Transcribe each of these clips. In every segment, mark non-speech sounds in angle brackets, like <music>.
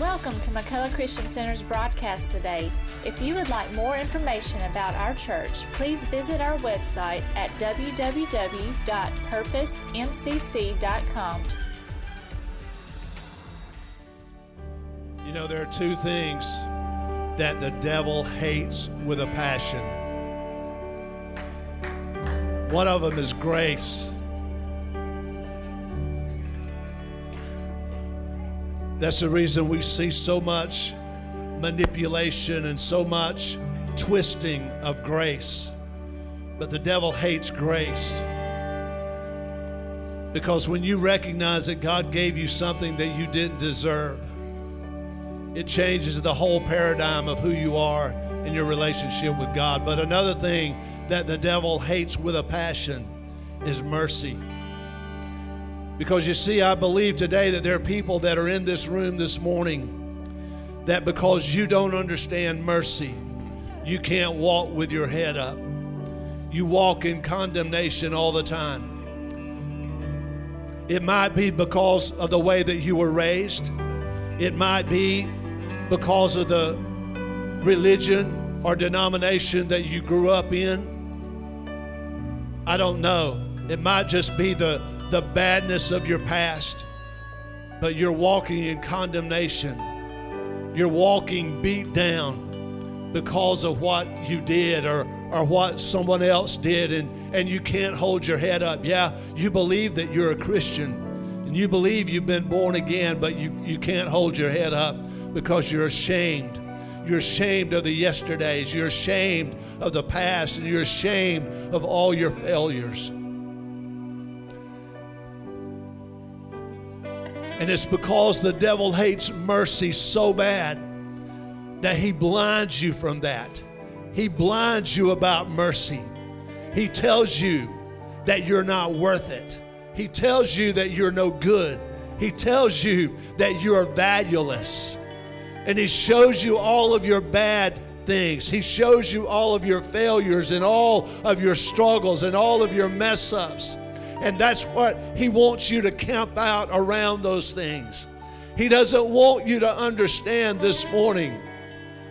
Welcome to McCullough Christian Center's broadcast today. If you would like more information about our church, please visit our website at www.purposemcc.com. You know, there are two things that the devil hates with a passion. One of them is grace. That's the reason we see so much manipulation and so much twisting of grace. But the devil hates grace. Because when you recognize that God gave you something that you didn't deserve, it changes the whole paradigm of who you are in your relationship with God. But another thing that the devil hates with a passion is mercy. Because you see, I believe today that there are people that are in this room this morning that because you don't understand mercy, you can't walk with your head up. You walk in condemnation all the time. It might be because of the way that you were raised, it might be because of the religion or denomination that you grew up in. I don't know. It might just be the the badness of your past, but you're walking in condemnation. You're walking beat down because of what you did or, or what someone else did, and, and you can't hold your head up. Yeah, you believe that you're a Christian and you believe you've been born again, but you, you can't hold your head up because you're ashamed. You're ashamed of the yesterdays. You're ashamed of the past, and you're ashamed of all your failures. And it's because the devil hates mercy so bad that he blinds you from that. He blinds you about mercy. He tells you that you're not worth it. He tells you that you're no good. He tells you that you're valueless. And he shows you all of your bad things. He shows you all of your failures and all of your struggles and all of your mess ups. And that's what He wants you to camp out around those things. He doesn't want you to understand this morning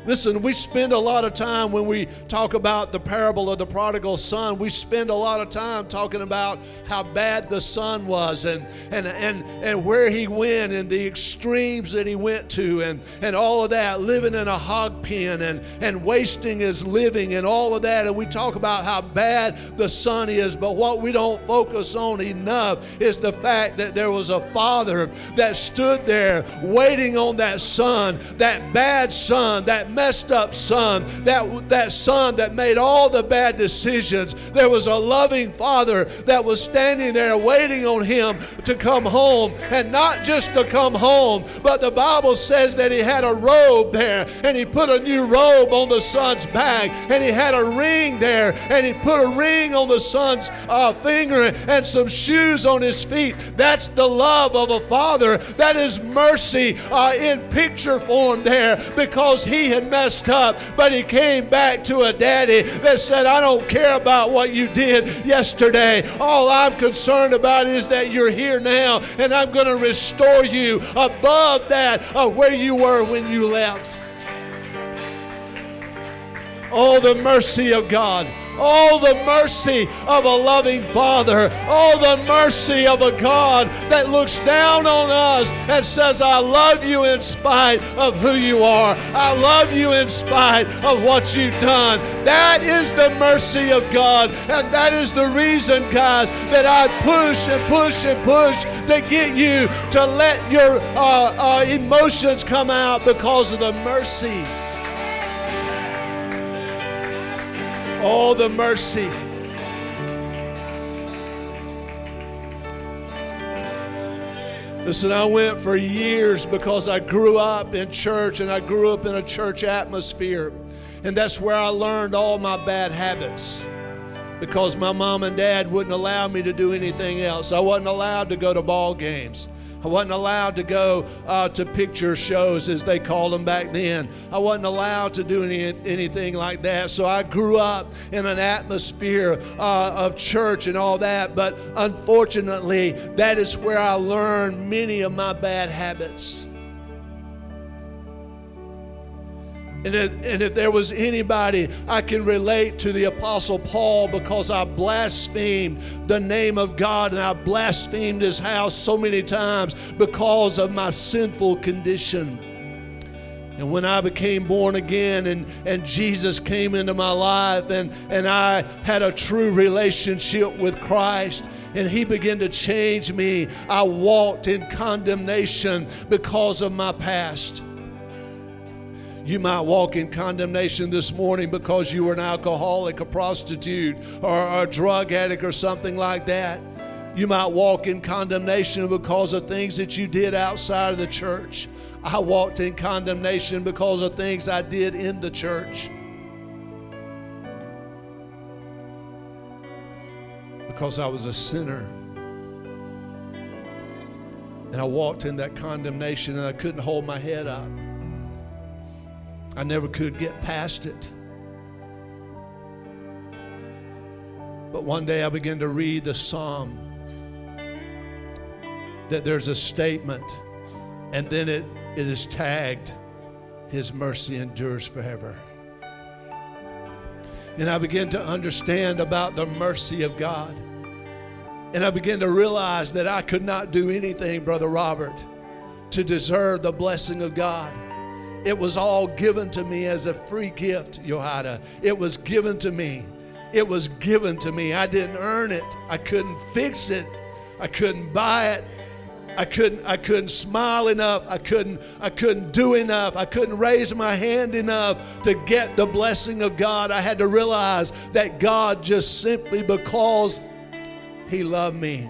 Listen, we spend a lot of time when we talk about the parable of the prodigal son, we spend a lot of time talking about how bad the son was and and and, and where he went and the extremes that he went to and, and all of that, living in a hog pen and, and wasting his living and all of that. And we talk about how bad the son is, but what we don't focus on enough is the fact that there was a father that stood there waiting on that son, that bad son, that messed up son, that, that son that made all the bad decisions. There was a loving father that was standing there waiting on him to come home. And not just to come home, but the Bible says that he had a robe there and he put a new robe on the son's back and he had a ring there and he put a ring on the son's uh, finger and some shoes on his feet. That's the love of a father. That is mercy uh, in picture form there because he had messed up, but he came back to a daddy that said, I don't care about what you did yesterday. All I'm concerned about is that you're here now, and I'm going to restore you above that of where you were when you left. Oh, the mercy of God. Oh, the mercy of a loving Father. Oh, the mercy of a God that looks down on us and says, I love you in spite of who you are. I love you in spite of what you've done. That is the mercy of God. And that is the reason, guys, that I push and push and push to get you to let your uh, uh, emotions come out because of the mercy. All the mercy. Listen, I went for years because I grew up in church and I grew up in a church atmosphere. And that's where I learned all my bad habits because my mom and dad wouldn't allow me to do anything else. I wasn't allowed to go to ball games. I wasn't allowed to go uh, to picture shows, as they called them back then. I wasn't allowed to do any, anything like that. So I grew up in an atmosphere uh, of church and all that. But unfortunately, that is where I learned many of my bad habits. And if, and if there was anybody I can relate to the Apostle Paul because I blasphemed the name of God and I blasphemed his house so many times because of my sinful condition. And when I became born again and, and Jesus came into my life and, and I had a true relationship with Christ, and He began to change me, I walked in condemnation because of my past. You might walk in condemnation this morning because you were an alcoholic, a prostitute, or a drug addict, or something like that. You might walk in condemnation because of things that you did outside of the church. I walked in condemnation because of things I did in the church. Because I was a sinner. And I walked in that condemnation and I couldn't hold my head up. I never could get past it. But one day I began to read the psalm that there's a statement and then it, it is tagged, His mercy endures forever. And I began to understand about the mercy of God. And I began to realize that I could not do anything, Brother Robert, to deserve the blessing of God. It was all given to me as a free gift, Yohada. It was given to me. It was given to me. I didn't earn it. I couldn't fix it. I couldn't buy it. I couldn't I couldn't smile enough. I couldn't I couldn't do enough. I couldn't raise my hand enough to get the blessing of God. I had to realize that God just simply because he loved me,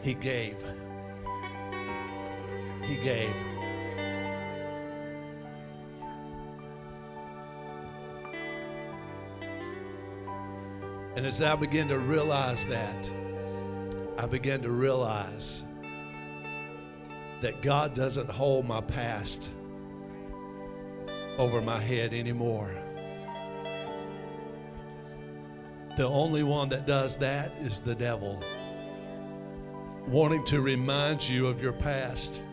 he gave. He gave. And as I began to realize that, I began to realize that God doesn't hold my past over my head anymore. The only one that does that is the devil, wanting to remind you of your past.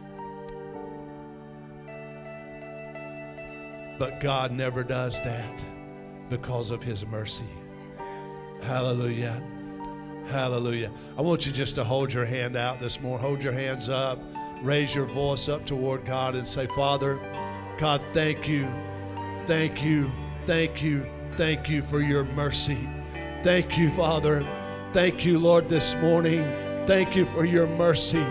But God never does that because of his mercy. Hallelujah. Hallelujah. I want you just to hold your hand out this morning. Hold your hands up. Raise your voice up toward God and say, Father, God, thank you. Thank you. Thank you. Thank you for your mercy. Thank you, Father. Thank you, Lord, this morning. Thank you for your mercy.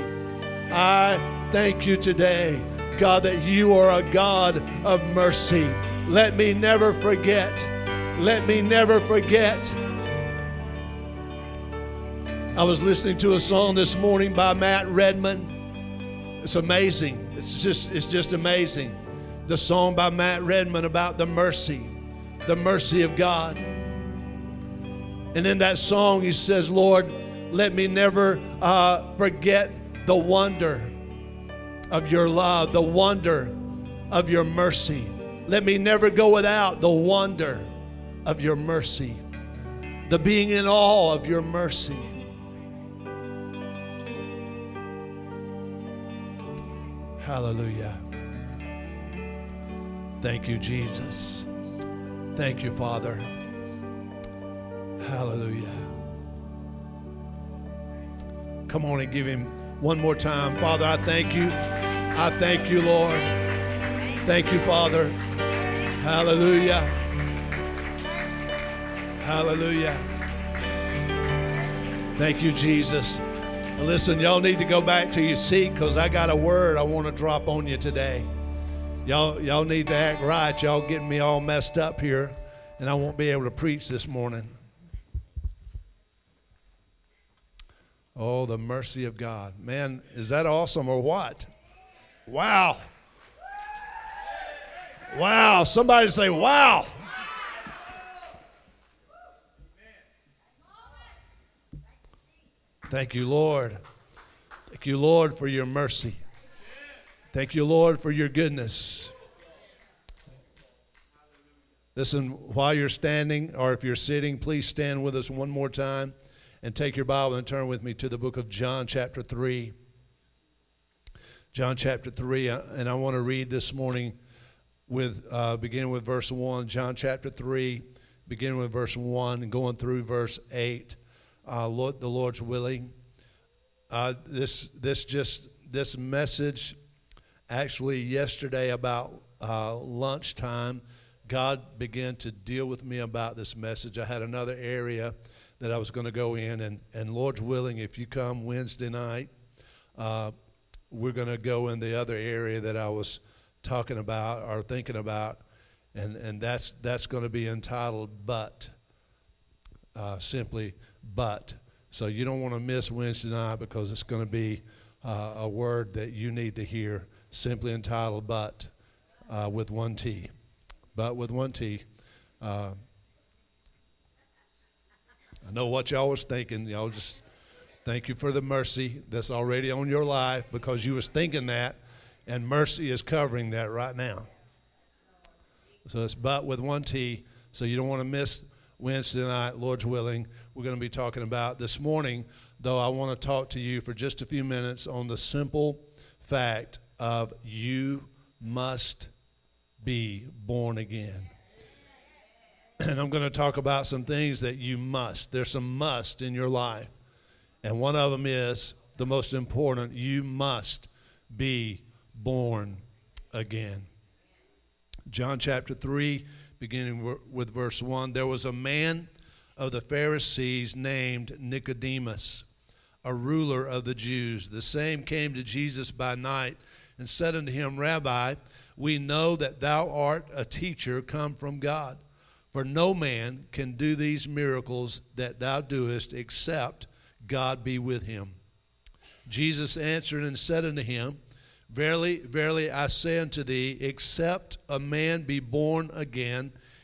I thank you today, God, that you are a God of mercy. Let me never forget. Let me never forget I was listening to a song this morning by Matt Redman. It's amazing. It's just it's just amazing. The song by Matt Redman about the mercy, the mercy of God. And in that song, he says, Lord, let me never uh, forget the wonder of your love, the wonder of your mercy. Let me never go without the wonder of your mercy, the being in awe of your mercy. Hallelujah. Thank you, Jesus. Thank you, Father. Hallelujah. Come on and give him one more time. Father, I thank you. I thank you, Lord. Thank you, Father. Hallelujah. Hallelujah. Thank you, Jesus. Listen, y'all need to go back to your seat because I got a word I want to drop on you today. Y'all, y'all need to act right. Y'all getting me all messed up here, and I won't be able to preach this morning. Oh, the mercy of God. Man, is that awesome or what? Wow. Wow. Somebody say, wow. Thank you, Lord. Thank you, Lord, for your mercy. Thank you, Lord, for your goodness. Listen, while you're standing or if you're sitting, please stand with us one more time and take your Bible and turn with me to the book of John, chapter 3. John chapter 3, uh, and I want to read this morning with uh, beginning with verse 1, John chapter 3, beginning with verse 1 and going through verse 8. Uh, Lord, the Lord's willing. Uh, this, this just this message actually yesterday about uh, lunchtime, God began to deal with me about this message. I had another area that I was going to go in, and, and Lord's willing, if you come Wednesday night, uh, we're going to go in the other area that I was talking about or thinking about, and, and that's, that's going to be entitled But. Uh, simply, But. So you don't want to miss Wednesday night because it's going to be uh, a word that you need to hear, simply entitled But uh, with one T. But with one T. Uh, I know what y'all was thinking. Y'all just thank you for the mercy that's already on your life because you was thinking that, and mercy is covering that right now. So it's but with one T. So you don't want to miss Wednesday night, Lord's willing. We're going to be talking about this morning, though I want to talk to you for just a few minutes on the simple fact of you must be born again. <clears throat> And I'm going to talk about some things that you must. There's some must in your life. And one of them is the most important you must be born again. John chapter 3, beginning with verse 1 There was a man of the Pharisees named Nicodemus, a ruler of the Jews. The same came to Jesus by night and said unto him, Rabbi, we know that thou art a teacher come from God. For no man can do these miracles that thou doest except God be with him. Jesus answered and said unto him, Verily, verily, I say unto thee, except a man be born again,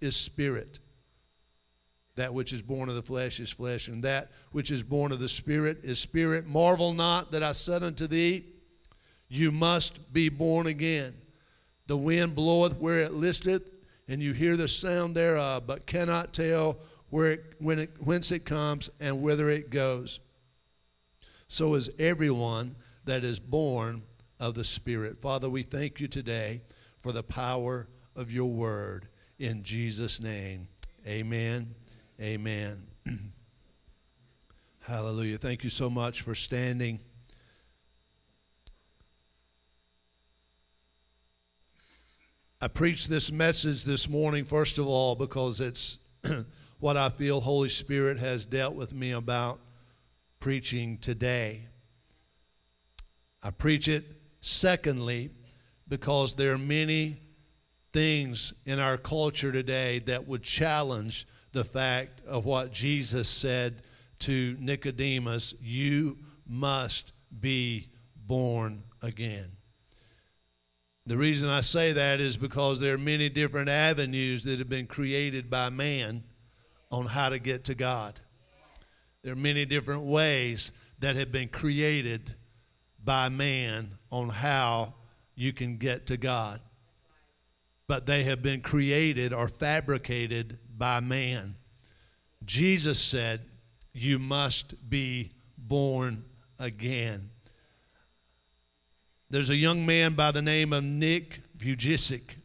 is spirit. That which is born of the flesh is flesh, and that which is born of the Spirit is spirit. Marvel not that I said unto thee, You must be born again. The wind bloweth where it listeth, and you hear the sound thereof, but cannot tell where it, when it, whence it comes and whither it goes. So is everyone that is born of the Spirit. Father, we thank you today for the power of your word. In Jesus' name, amen. Amen. <clears throat> Hallelujah. Thank you so much for standing. I preached this message this morning, first of all, because it's <clears throat> what I feel Holy Spirit has dealt with me about preaching today. I preach it, secondly, because there are many things in our culture today that would challenge the fact of what Jesus said to Nicodemus you must be born again. The reason I say that is because there are many different avenues that have been created by man on how to get to God. There are many different ways that have been created by man on how you can get to God. But they have been created or fabricated by man. Jesus said, You must be born again. There's a young man by the name of Nick Vujicic.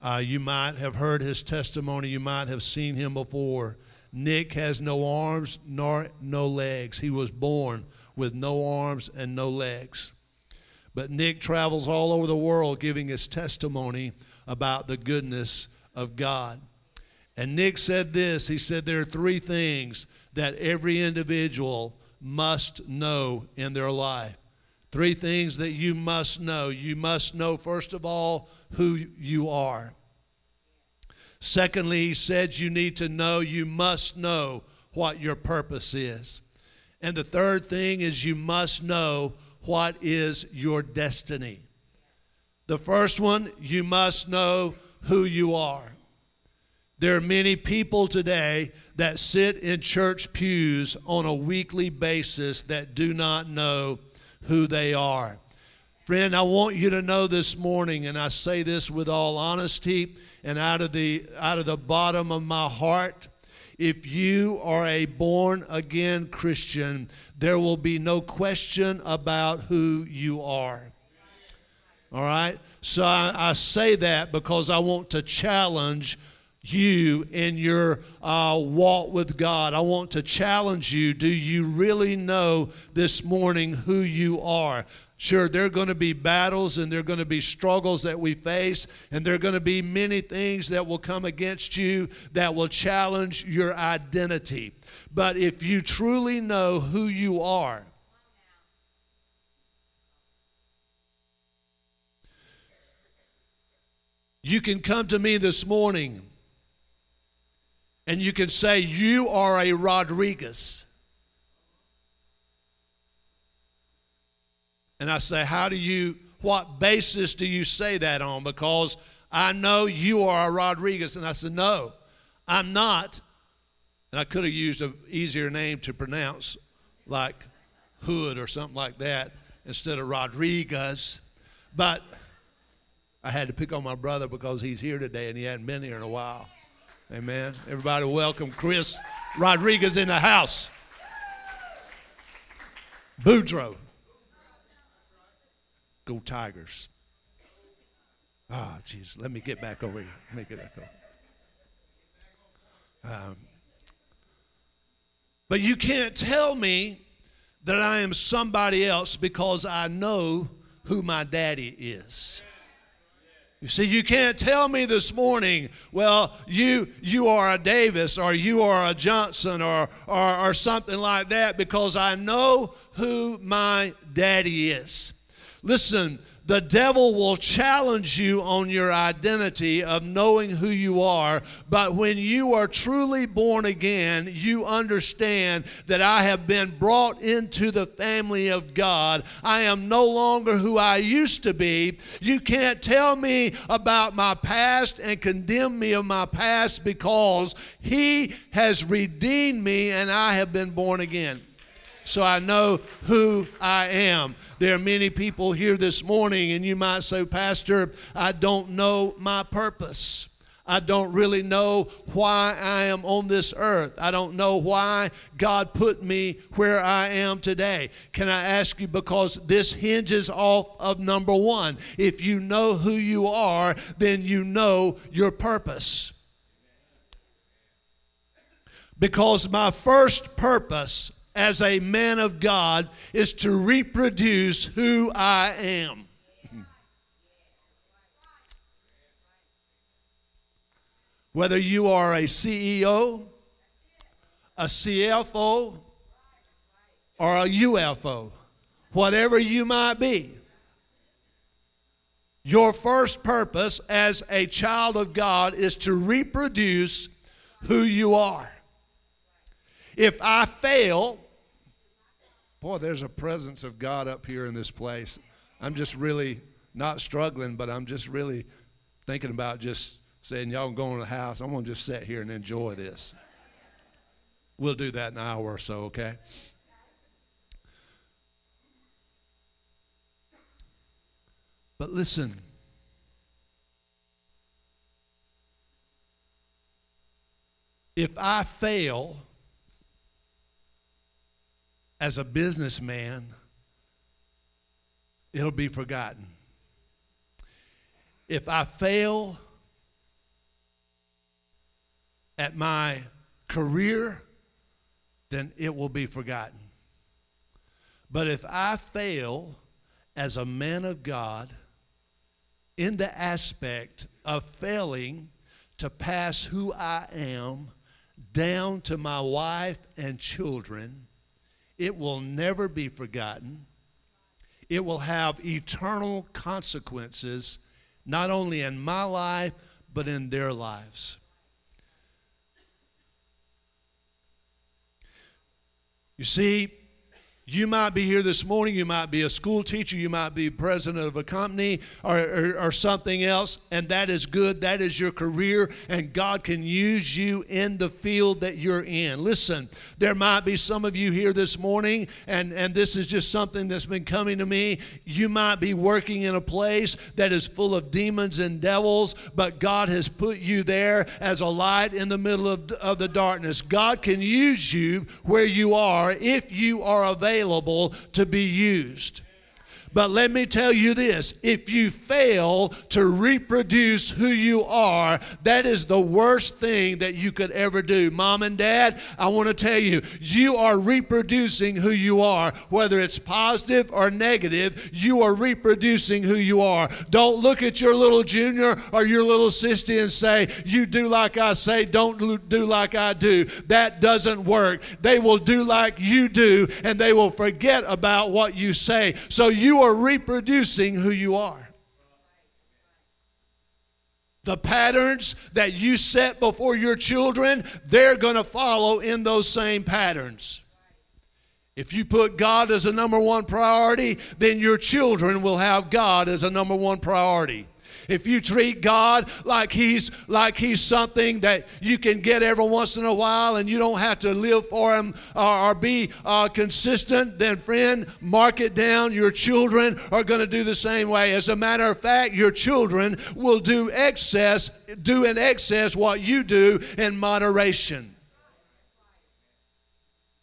Uh, you might have heard his testimony. You might have seen him before. Nick has no arms nor no legs. He was born with no arms and no legs. But Nick travels all over the world giving his testimony about the goodness of God. And Nick said this he said, There are three things that every individual must know in their life. Three things that you must know. You must know, first of all, who you are. Secondly, he said you need to know, you must know what your purpose is. And the third thing is you must know what is your destiny. The first one, you must know who you are. There are many people today that sit in church pews on a weekly basis that do not know who they are. Friend, I want you to know this morning, and I say this with all honesty and out of the, out of the bottom of my heart. If you are a born again Christian, there will be no question about who you are. All right? So I, I say that because I want to challenge you in your uh, walk with God. I want to challenge you. Do you really know this morning who you are? Sure, there are going to be battles and there are going to be struggles that we face, and there are going to be many things that will come against you that will challenge your identity. But if you truly know who you are, you can come to me this morning and you can say, You are a Rodriguez. And I say, How do you, what basis do you say that on? Because I know you are a Rodriguez. And I said, No, I'm not. And I could have used an easier name to pronounce, like Hood or something like that, instead of Rodriguez. But I had to pick on my brother because he's here today and he hadn't been here in a while. Amen. Everybody, welcome Chris Rodriguez in the house. Boudreaux. Go Tigers. Ah, oh, jeez. Let me get back over here. Make it back. Um, but you can't tell me that I am somebody else because I know who my daddy is. You see, you can't tell me this morning, well, you you are a Davis or you are a Johnson or, or, or something like that because I know who my daddy is. Listen, the devil will challenge you on your identity of knowing who you are. But when you are truly born again, you understand that I have been brought into the family of God. I am no longer who I used to be. You can't tell me about my past and condemn me of my past because He has redeemed me and I have been born again so I know who I am. There are many people here this morning, and you might say, Pastor, I don't know my purpose. I don't really know why I am on this earth. I don't know why God put me where I am today. Can I ask you, because this hinges off of number one. If you know who you are, then you know your purpose. Because my first purpose as a man of God is to reproduce who I am. Whether you are a CEO, a CFO, or a UFO, whatever you might be, your first purpose as a child of God is to reproduce who you are. If I fail, boy, there's a presence of God up here in this place. I'm just really not struggling, but I'm just really thinking about just saying, y'all go in the house. I'm going to just sit here and enjoy this. We'll do that in an hour or so, okay? But listen. If I fail, as a businessman, it'll be forgotten. If I fail at my career, then it will be forgotten. But if I fail as a man of God in the aspect of failing to pass who I am down to my wife and children, it will never be forgotten. It will have eternal consequences, not only in my life, but in their lives. You see, You might be here this morning. You might be a school teacher. You might be president of a company or, or, or, something else, and that is good. That is your career, and God can use you in the field that you're in. Listen, there might be some of you here this morning, and, and this is just something that's been coming to me. You might be working in a place that is full of demons and devils, but God has put you there as a light in the middle of, of the darkness. God can use you where you are if you are available available to be used. But let me tell you this if you fail to reproduce who you are, that is the worst thing that you could ever do. Mom and dad, I want to tell you, you are reproducing who you are. Whether it's positive or negative, you are reproducing who you are. Don't look at your little junior or your little sister and say, You do like I say, don't do like I do. That doesn't work. They will do like you do, and they will forget about what you say. So you are reproducing who you are. The patterns that you set before your children, they're going to follow in those same patterns. If you put God as a number one priority, then your children will have God as a number one priority. If you treat God like he's like he's something that you can get every once in a while and you don't have to live for him or, or be uh, consistent, then friend, mark it down. Your children are going to do the same way. As a matter of fact, your children will do excess, do in excess what you do in moderation.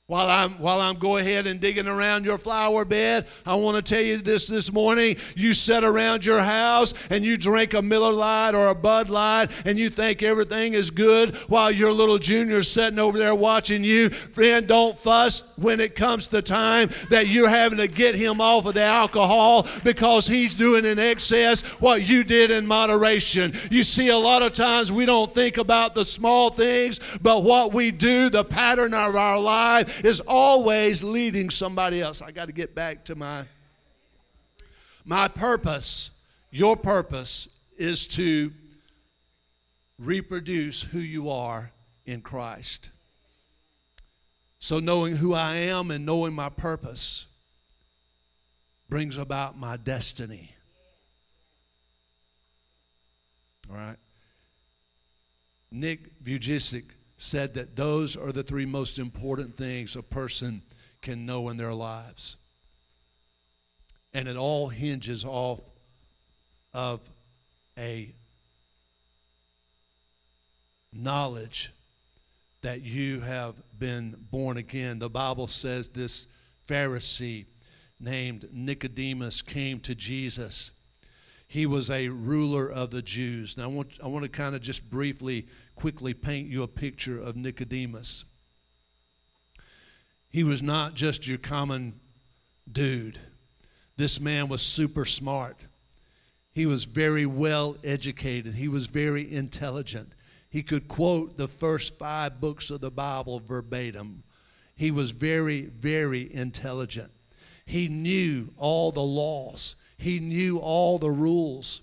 While I'm, while I'm going ahead and digging around your flower bed, I want to tell you this this morning. You sit around your house and you drink a Miller Lite or a Bud Light and you think everything is good while your little junior's sitting over there watching you. Friend, don't fuss when it comes to time that you're having to get him off of the alcohol because he's doing in excess what you did in moderation. You see, a lot of times we don't think about the small things, but what we do, the pattern of our life, is always leading somebody else. I got to get back to my my purpose. Your purpose is to reproduce who you are in Christ. So knowing who I am and knowing my purpose brings about my destiny. All right. Nick Vujicic said that those are the three most important things a person can know in their lives. And it all hinges off of a knowledge that you have been born again. The Bible says this Pharisee named Nicodemus came to Jesus. He was a ruler of the Jews. Now, I want, I want to kind of just briefly quickly paint you a picture of Nicodemus. He was not just your common dude. This man was super smart. He was very well educated. He was very intelligent. He could quote the first five books of the Bible verbatim. He was very, very intelligent. He knew all the laws, he knew all the rules.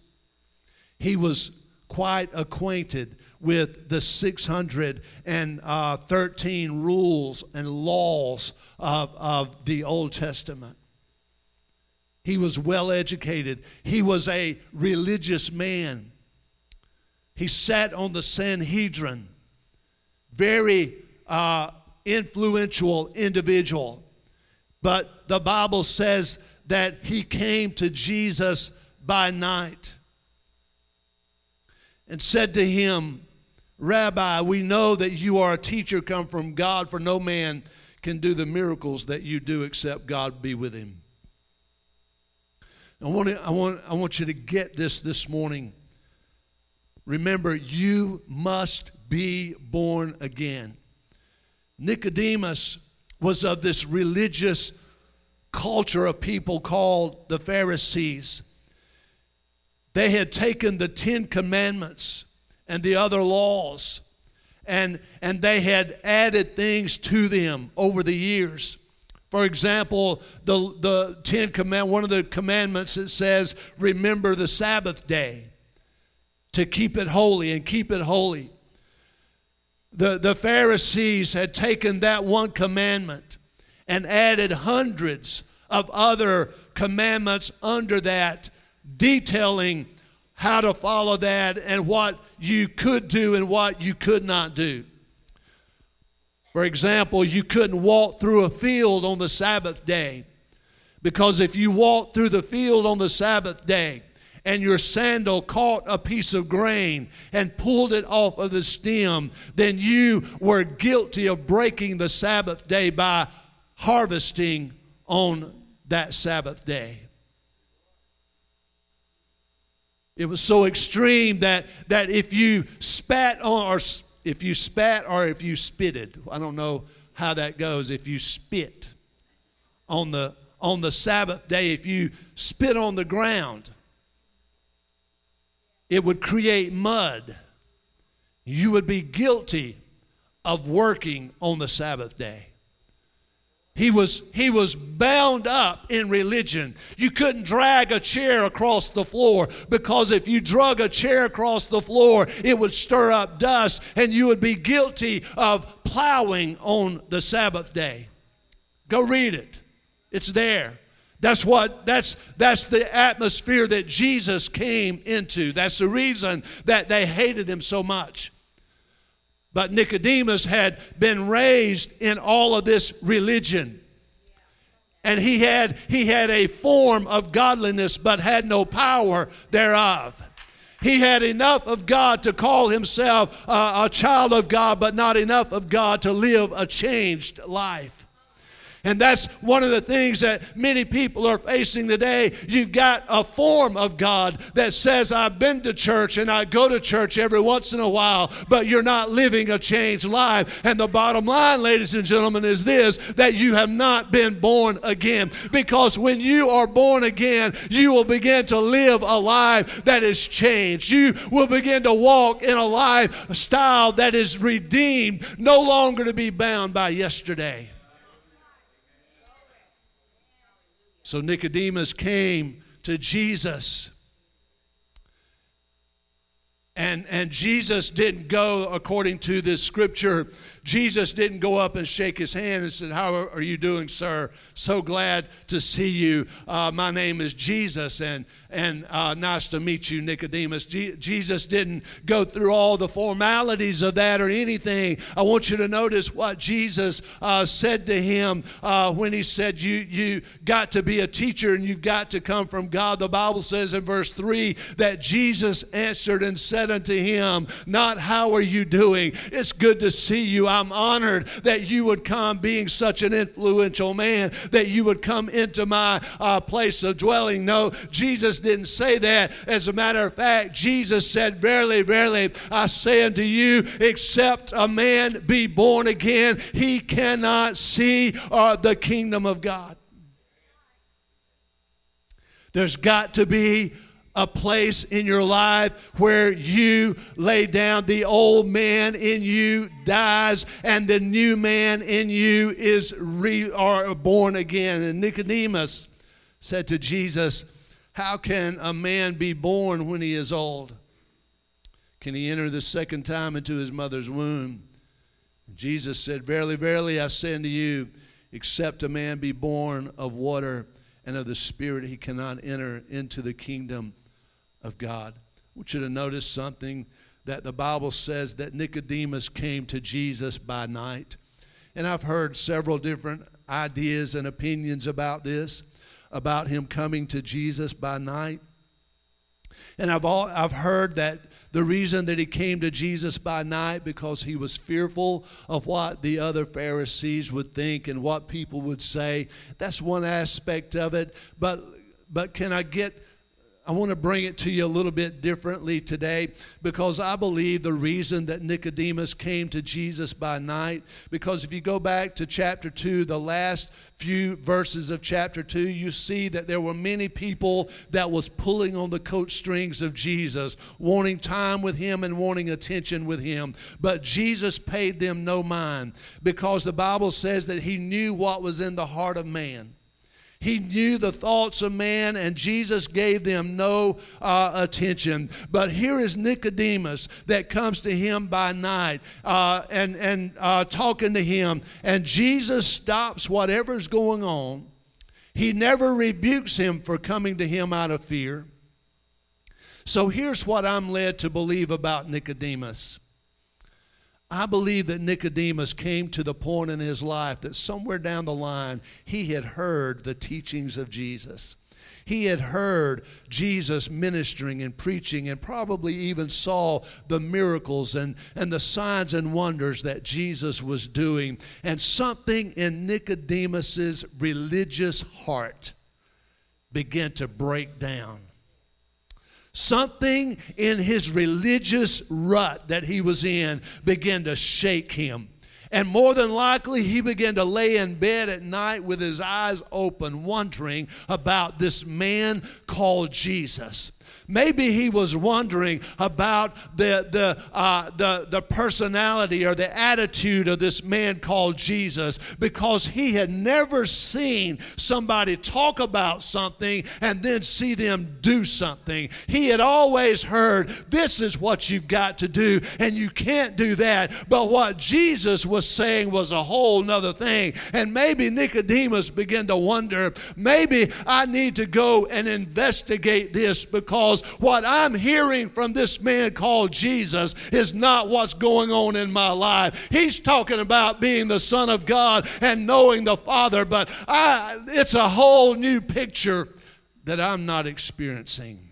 He was quite acquainted with the 613 rules and laws of, of the Old Testament. He was well educated, he was a religious man. He sat on the Sanhedrin, very uh, influential individual. But the Bible says that he came to Jesus by night and said to him, Rabbi, we know that you are a teacher come from God, for no man can do the miracles that you do except God be with him. I want, to, I, want, I want you to get this this morning. Remember, you must be born again. Nicodemus was of this religious culture of people called the Pharisees. They had taken the Ten Commandments and the other laws. And, and they had added things to them over the years. For example, the, the Ten Command, one of the commandments it says, remember the Sabbath day to keep it holy and keep it holy. The, the Pharisees had taken that one commandment and added hundreds of other commandments under that, detailing how to follow that and what you could do and what you could not do. For example, you couldn't walk through a field on the Sabbath day because if you walked through the field on the Sabbath day and your sandal caught a piece of grain and pulled it off of the stem, then you were guilty of breaking the Sabbath day by harvesting on that Sabbath day. It was so extreme that, that if you spat on, or if you spat or if you spitted, I don't know how that goes, if you spit on the, on the Sabbath day, if you spit on the ground, it would create mud. You would be guilty of working on the Sabbath day. He was, he was bound up in religion. You couldn't drag a chair across the floor because if you drug a chair across the floor, it would stir up dust and you would be guilty of plowing on the Sabbath day. Go read it. It's there. That's what that's that's the atmosphere that Jesus came into. That's the reason that they hated him so much. But Nicodemus had been raised in all of this religion. And he had, he had a form of godliness, but had no power thereof. He had enough of God to call himself a, a child of God, but not enough of God to live a changed life. And that's one of the things that many people are facing today. You've got a form of God that says, I've been to church and I go to church every once in a while, but you're not living a changed life. And the bottom line, ladies and gentlemen, is this that you have not been born again. Because when you are born again, you will begin to live a life that is changed. You will begin to walk in a lifestyle that is redeemed, no longer to be bound by yesterday. So Nicodemus came to Jesus. And, and Jesus didn't go according to this scripture Jesus didn't go up and shake his hand and said, How are you doing, sir? So glad to see you. Uh, my name is Jesus, and, and uh, nice to meet you, Nicodemus. Je- Jesus didn't go through all the formalities of that or anything. I want you to notice what Jesus uh, said to him uh, when he said, you, you got to be a teacher and you've got to come from God. The Bible says in verse 3 that Jesus answered and said unto him, Not how are you doing? It's good to see you. I'm honored that you would come, being such an influential man, that you would come into my uh, place of dwelling. No, Jesus didn't say that. As a matter of fact, Jesus said, Verily, verily, I say unto you, except a man be born again, he cannot see uh, the kingdom of God. There's got to be a place in your life where you lay down. The old man in you dies and the new man in you is re, or born again. And nicodemus said to jesus how can a man be born when he is old? Can he enter the second time into his mother's womb? Jesus said verily verily i say unto you except a man be born of water and of the spirit he cannot enter into the kingdom of God. I want you to notice something that the Bible says that Nicodemus came to Jesus by night. And I've heard several different ideas and opinions about this, about him coming to Jesus by night. And I've, all, I've heard that the reason that he came to Jesus by night because he was fearful of what the other Pharisees would think and what people would say. That's one aspect of it. But but can I get I want to bring it to you a little bit differently today because I believe the reason that Nicodemus came to Jesus by night, because if you go back to chapter 2, the last few verses of chapter 2, you see that there were many people that was pulling on the coat strings of Jesus, wanting time with him and wanting attention with him. But Jesus paid them no mind because the Bible says that he knew what was in the heart of man. He knew the thoughts of man, and Jesus gave them no uh, attention. But here is Nicodemus that comes to him by night uh, and, and uh, talking to him, and Jesus stops whatever's going on. He never rebukes him for coming to him out of fear. So here's what I'm led to believe about Nicodemus. I believe that Nicodemus came to the point in his life that somewhere down the line he had heard the teachings of Jesus. He had heard Jesus ministering and preaching and probably even saw the miracles and, and the signs and wonders that Jesus was doing. And something in Nicodemus's religious heart began to break down. Something in his religious rut that he was in began to shake him. And more than likely, he began to lay in bed at night with his eyes open, wondering about this man called Jesus. Maybe he was wondering about the, the, uh, the, the personality or the attitude of this man called Jesus because he had never seen somebody talk about something and then see them do something. He had always heard, This is what you've got to do, and you can't do that. But what Jesus was saying was a whole nother thing. And maybe Nicodemus began to wonder, maybe I need to go and investigate this because because what I'm hearing from this man called Jesus is not what's going on in my life. He's talking about being the Son of God and knowing the Father, but I, it's a whole new picture that I'm not experiencing.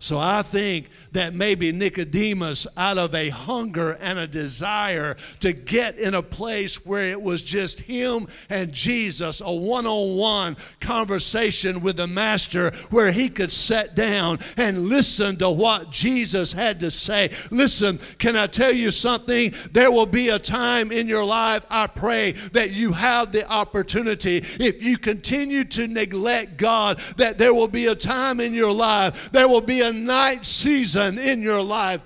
So I think that maybe Nicodemus, out of a hunger and a desire to get in a place where it was just him and Jesus, a one on one conversation with the Master where he could sit down and listen to what Jesus had to say. Listen, can I tell you something? There will be a time in your life, I pray, that you have the opportunity. If you continue to neglect God, that there will be a time in your life, there will be a night season in your life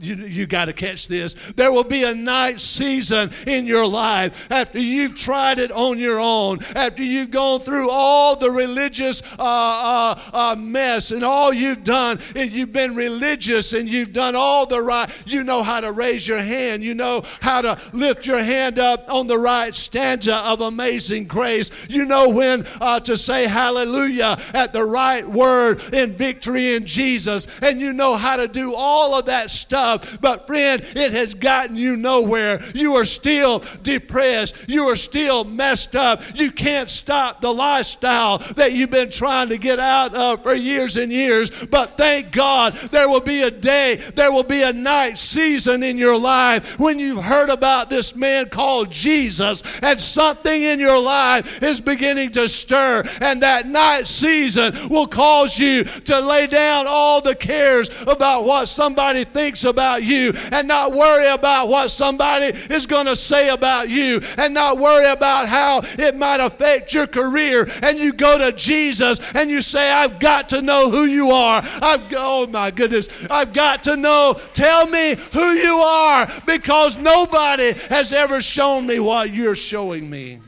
you, you got to catch this. There will be a night season in your life after you've tried it on your own, after you've gone through all the religious uh, uh, uh, mess and all you've done, and you've been religious and you've done all the right. You know how to raise your hand, you know how to lift your hand up on the right stanza of amazing grace. You know when uh, to say hallelujah at the right word in victory in Jesus, and you know how to do all of that stuff stuff. But friend, it has gotten you nowhere. You are still depressed. You are still messed up. You can't stop the lifestyle that you've been trying to get out of for years and years. But thank God there will be a day, there will be a night season in your life when you've heard about this man called Jesus and something in your life is beginning to stir. And that night season will cause you to lay down all the cares about what somebody thinks about about you and not worry about what somebody is going to say about you and not worry about how it might affect your career. And you go to Jesus and you say, I've got to know who you are. I've, oh my goodness, I've got to know. Tell me who you are because nobody has ever shown me what you're showing me.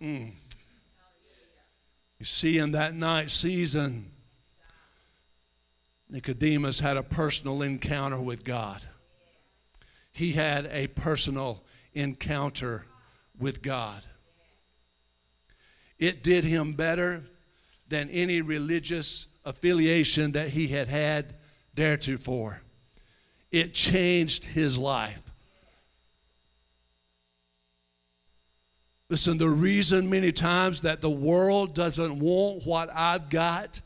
Mm. You see, in that night season, Nicodemus had a personal encounter with God. He had a personal encounter with God. It did him better than any religious affiliation that he had had theretofore. It changed his life. Listen, the reason many times that the world doesn't want what I've got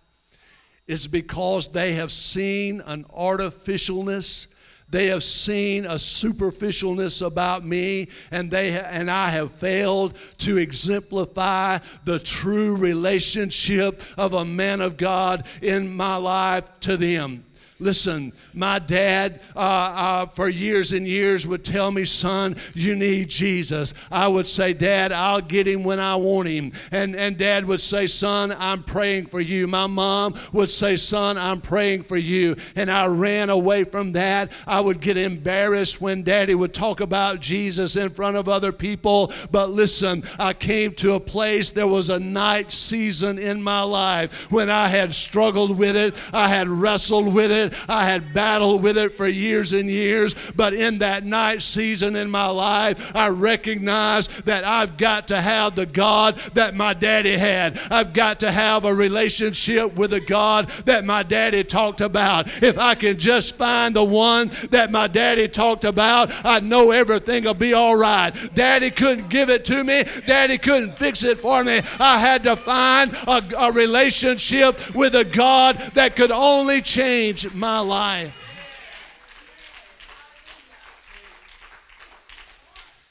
is because they have seen an artificialness. They have seen a superficialness about me and they and I have failed to exemplify the true relationship of a man of God in my life to them Listen, my dad uh, uh, for years and years would tell me, son, you need Jesus. I would say, Dad, I'll get him when I want him. And, and dad would say, son, I'm praying for you. My mom would say, son, I'm praying for you. And I ran away from that. I would get embarrassed when daddy would talk about Jesus in front of other people. But listen, I came to a place, there was a night season in my life when I had struggled with it, I had wrestled with it. I had battled with it for years and years, but in that night season in my life, I recognized that I've got to have the God that my daddy had. I've got to have a relationship with the God that my daddy talked about. If I can just find the one that my daddy talked about, I know everything will be all right. Daddy couldn't give it to me, daddy couldn't fix it for me. I had to find a, a relationship with a God that could only change my life.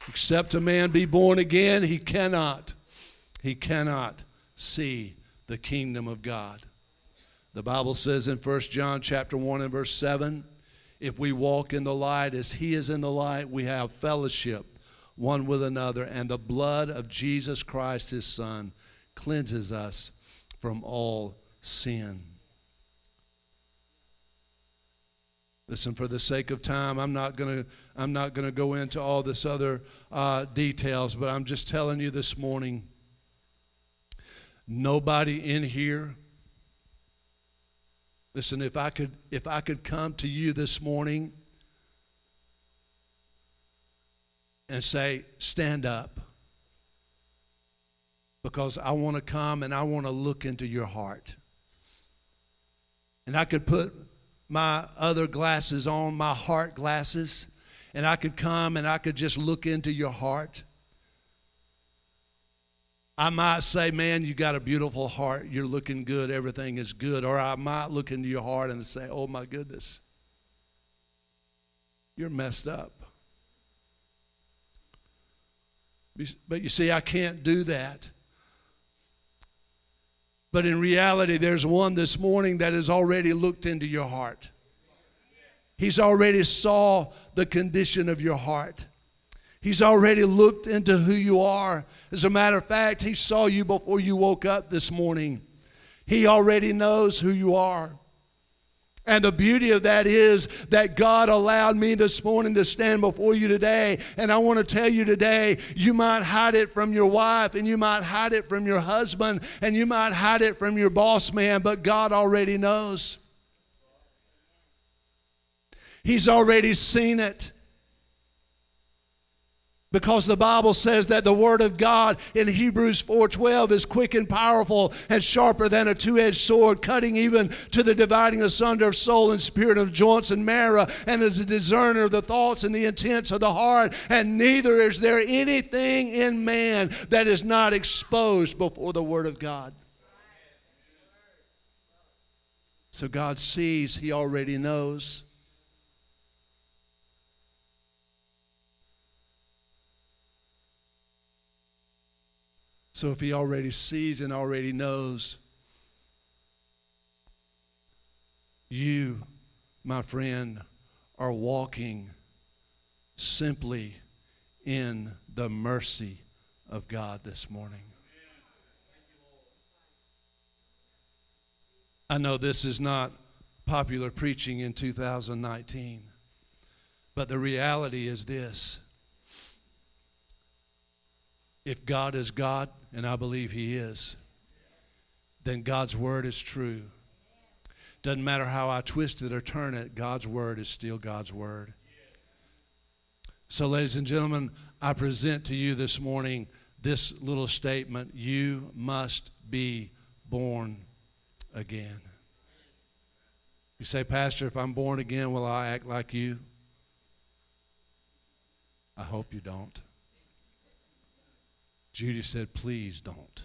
Except a man be born again, he cannot, he cannot see the kingdom of God. The Bible says in 1 John chapter 1 and verse 7, if we walk in the light as he is in the light, we have fellowship one with another, and the blood of Jesus Christ, his Son, cleanses us from all sin. Listen, for the sake of time, I'm not going to I'm not going to go into all this other uh, details, but I'm just telling you this morning. Nobody in here. Listen, if I could if I could come to you this morning and say, stand up. Because I want to come and I want to look into your heart. And I could put my other glasses on, my heart glasses, and I could come and I could just look into your heart. I might say, Man, you got a beautiful heart. You're looking good. Everything is good. Or I might look into your heart and say, Oh my goodness, you're messed up. But you see, I can't do that. But in reality, there's one this morning that has already looked into your heart. He's already saw the condition of your heart. He's already looked into who you are. As a matter of fact, he saw you before you woke up this morning. He already knows who you are. And the beauty of that is that God allowed me this morning to stand before you today. And I want to tell you today, you might hide it from your wife, and you might hide it from your husband, and you might hide it from your boss man, but God already knows. He's already seen it. Because the Bible says that the word of God in Hebrews 4:12 is quick and powerful and sharper than a two-edged sword, cutting even to the dividing asunder of soul and spirit of joints and marrow, and is a discerner of the thoughts and the intents of the heart. And neither is there anything in man that is not exposed before the word of God. So God sees, He already knows. So if he already sees and already knows, you, my friend, are walking simply in the mercy of God this morning. I know this is not popular preaching in 2019, but the reality is this. If God is God, and I believe He is, then God's Word is true. Doesn't matter how I twist it or turn it, God's Word is still God's Word. So, ladies and gentlemen, I present to you this morning this little statement You must be born again. You say, Pastor, if I'm born again, will I act like you? I hope you don't. Judy said, Please don't.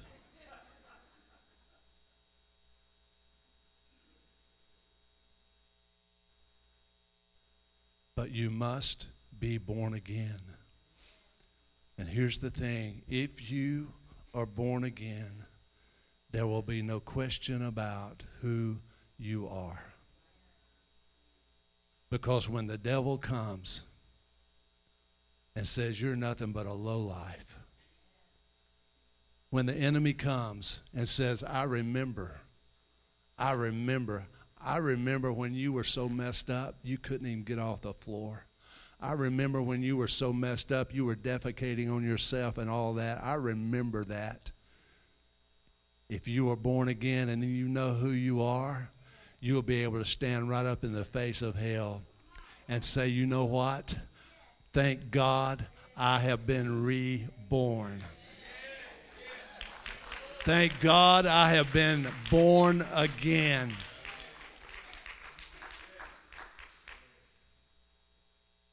But you must be born again. And here's the thing if you are born again, there will be no question about who you are. Because when the devil comes and says, You're nothing but a lowlife, when the enemy comes and says, I remember, I remember, I remember when you were so messed up, you couldn't even get off the floor. I remember when you were so messed up, you were defecating on yourself and all that. I remember that. If you are born again and you know who you are, you'll be able to stand right up in the face of hell and say, you know what? Thank God I have been reborn. Thank God I have been born again.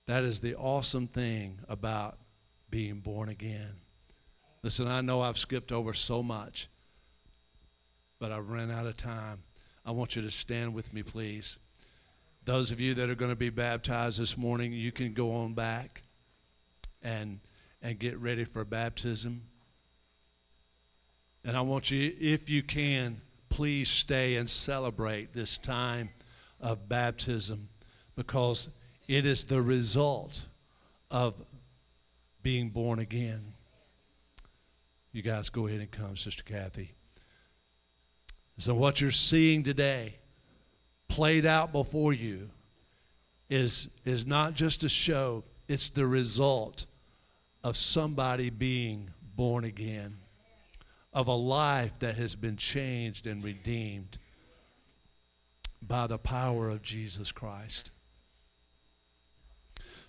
That is the awesome thing about being born again. Listen, I know I've skipped over so much, but I've ran out of time. I want you to stand with me, please. Those of you that are going to be baptized this morning, you can go on back and and get ready for baptism. And I want you, if you can, please stay and celebrate this time of baptism because it is the result of being born again. You guys go ahead and come, Sister Kathy. So, what you're seeing today played out before you is, is not just a show, it's the result of somebody being born again, of a life that has been changed and redeemed by the power of Jesus Christ.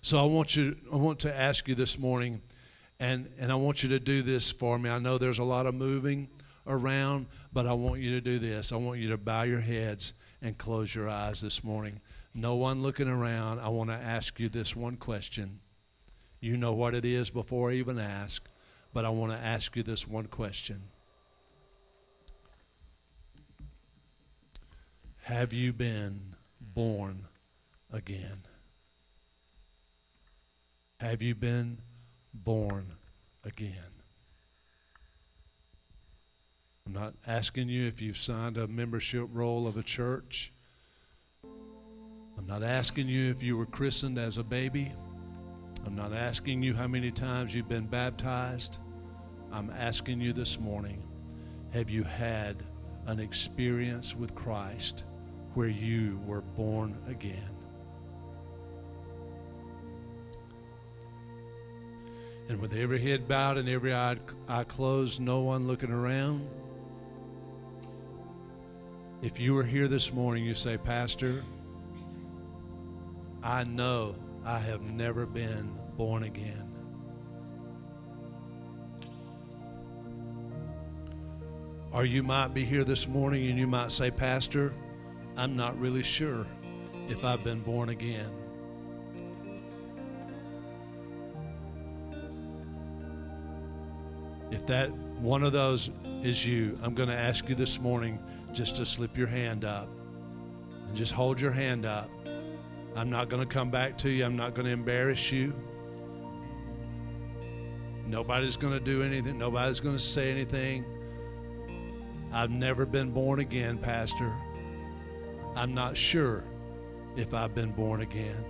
So I want you I want to ask you this morning and and I want you to do this for me. I know there's a lot of moving around, but I want you to do this. I want you to bow your heads and close your eyes this morning. No one looking around. I want to ask you this one question. You know what it is before I even ask, but I want to ask you this one question. Have you been born again? Have you been born again? I'm not asking you if you've signed a membership roll of a church. I'm not asking you if you were christened as a baby. I'm not asking you how many times you've been baptized. I'm asking you this morning have you had an experience with Christ where you were born again? And with every head bowed and every eye, eye closed, no one looking around. If you were here this morning, you say, Pastor, I know I have never been born again. Or you might be here this morning and you might say, Pastor, I'm not really sure if I've been born again. If that one of those is you, I'm going to ask you this morning just to slip your hand up and just hold your hand up. I'm not going to come back to you. I'm not going to embarrass you. Nobody's going to do anything. Nobody's going to say anything. I've never been born again, Pastor. I'm not sure if I've been born again.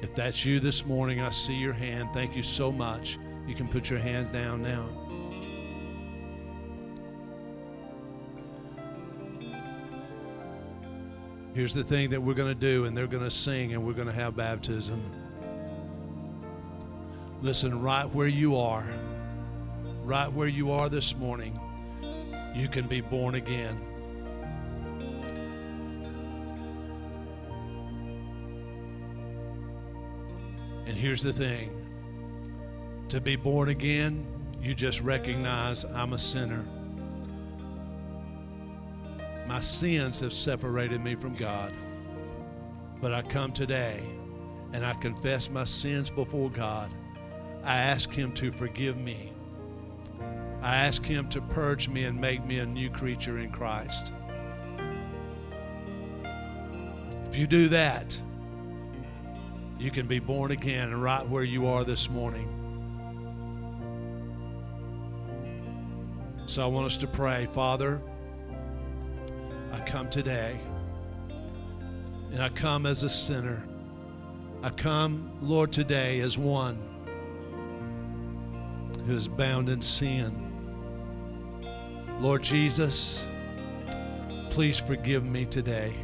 If that's you this morning, I see your hand. Thank you so much. You can put your hand down now. Here's the thing that we're going to do, and they're going to sing, and we're going to have baptism. Listen, right where you are, right where you are this morning, you can be born again. And here's the thing to be born again, you just recognize I'm a sinner. My sins have separated me from God. But I come today and I confess my sins before God. I ask Him to forgive me. I ask Him to purge me and make me a new creature in Christ. If you do that, you can be born again right where you are this morning. So I want us to pray, Father, I come today And I come as a sinner. I come, Lord, today as one who is bound in sin. Lord Jesus, please forgive me today.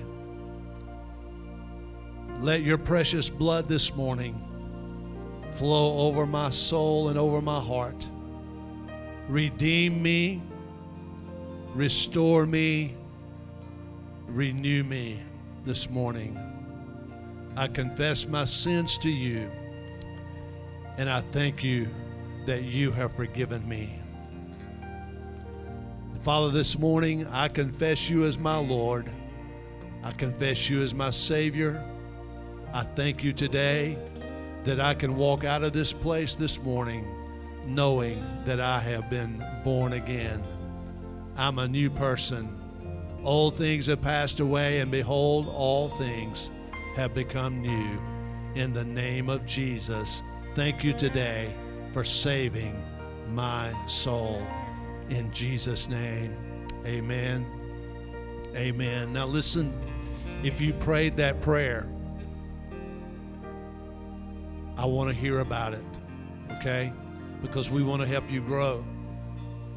Let your precious blood this morning flow over my soul and over my heart. Redeem me, restore me, renew me this morning. I confess my sins to you, and I thank you that you have forgiven me. Father, this morning I confess you as my Lord. I confess you as my Savior. I thank you today that I can walk out of this place this morning knowing that I have been born again. I'm a new person. Old things have passed away, and behold, all things have become new. In the name of Jesus, thank you today for saving my soul. In Jesus' name, amen. Amen. Now, listen, if you prayed that prayer, I want to hear about it, okay? Because we want to help you grow.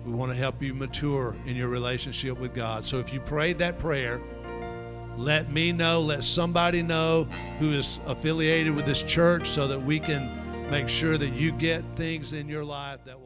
We want to help you mature in your relationship with God. So if you prayed that prayer, let me know, let somebody know who is affiliated with this church so that we can make sure that you get things in your life that will